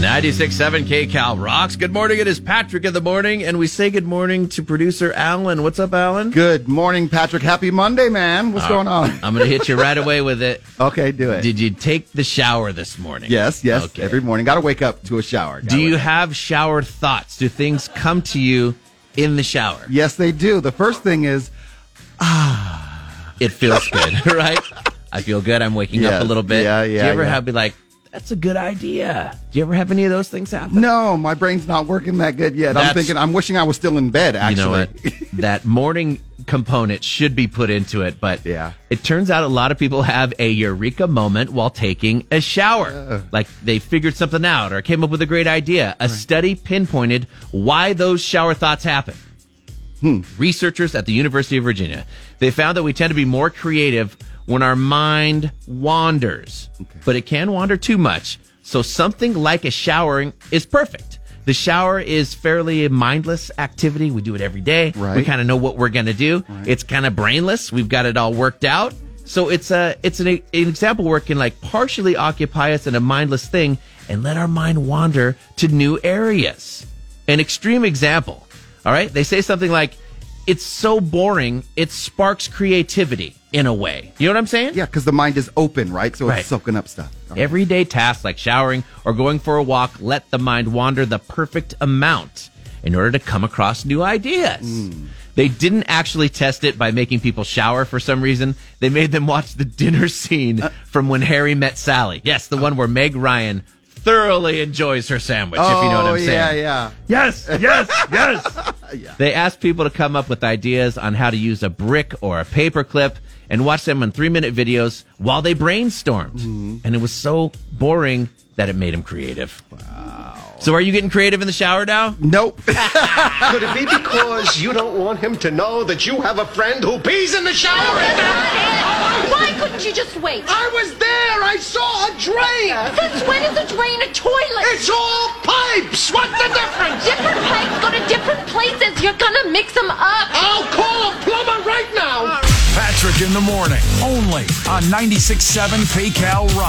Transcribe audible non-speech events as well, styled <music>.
96.7 KCal rocks. Good morning. It is Patrick in the morning, and we say good morning to producer Alan. What's up, Alan? Good morning, Patrick. Happy Monday, man. What's going on? <laughs> I'm going to hit you right away with it. <laughs> Okay, do it. Did you take the shower this morning? yes, yes. Okay. Every morning. Got to wake up to a shower. Do Gotta you up. have shower thoughts? Do things come to you in the shower? Yes, they do. The first thing is, ah. It feels <laughs> good, right? I feel good. I'm waking up a little bit. Yeah, yeah. Do you ever yeah. have be like, that's a good idea? Do you ever have any of those things happen? no, my brain's not working that good yet. That's- I'm thinking, I'm wishing I was still in bed, actually. You know <laughs> that morning component should be put into it, but Yeah. it turns out a lot of people have a eureka moment while taking a shower. Like they figured something out or came up with a great idea. A study pinpointed why those shower thoughts happen. Hmm. Researchers at the University of Virginia, they found that we tend to be more creative when our mind wanders, but it can wander too much. So something like a showering is perfect. The shower is fairly a mindless activity. We do it every day. We kind of know what we're going to do. It's kind of brainless. We've got it all worked out. So it's a it's an, an example where it can like partially occupy us in a mindless thing and let our mind wander to new areas. An extreme example. All right, they say something like, "It's so boring, it sparks creativity in a way." You know what I'm saying? Yeah, because the mind is open, right? So Right. it's soaking up stuff. Everyday tasks like showering or going for a walk let the mind wander the perfect amount in order to come across new ideas. Hmm. They didn't actually test it by making people shower for some reason. They made them watch the dinner scene uh, from When Harry Met Sally. Yes, the one where Meg Ryan thoroughly enjoys her sandwich, if you know what Oh, I'm saying. yeah, yeah. Yes, yes, yes. <laughs> They asked people to come up with ideas on how to use a brick or a paper clip and watch them on three minute videos while they brainstormed. Mm-hmm. And it was so boring that it made him creative. Wow. So are you getting creative in the shower now? Nope. <laughs> Could it be because you don't want him to know that you have a friend who pees in the shower? Why couldn't you just wait? I was there. I saw a drain. Since when is a drain a toilet? It's all pipes. What's the difference? different pipes You're gonna mix them up. I'll call a plumber right now. Patrick in the morning, only on 96.7 KCal Rock.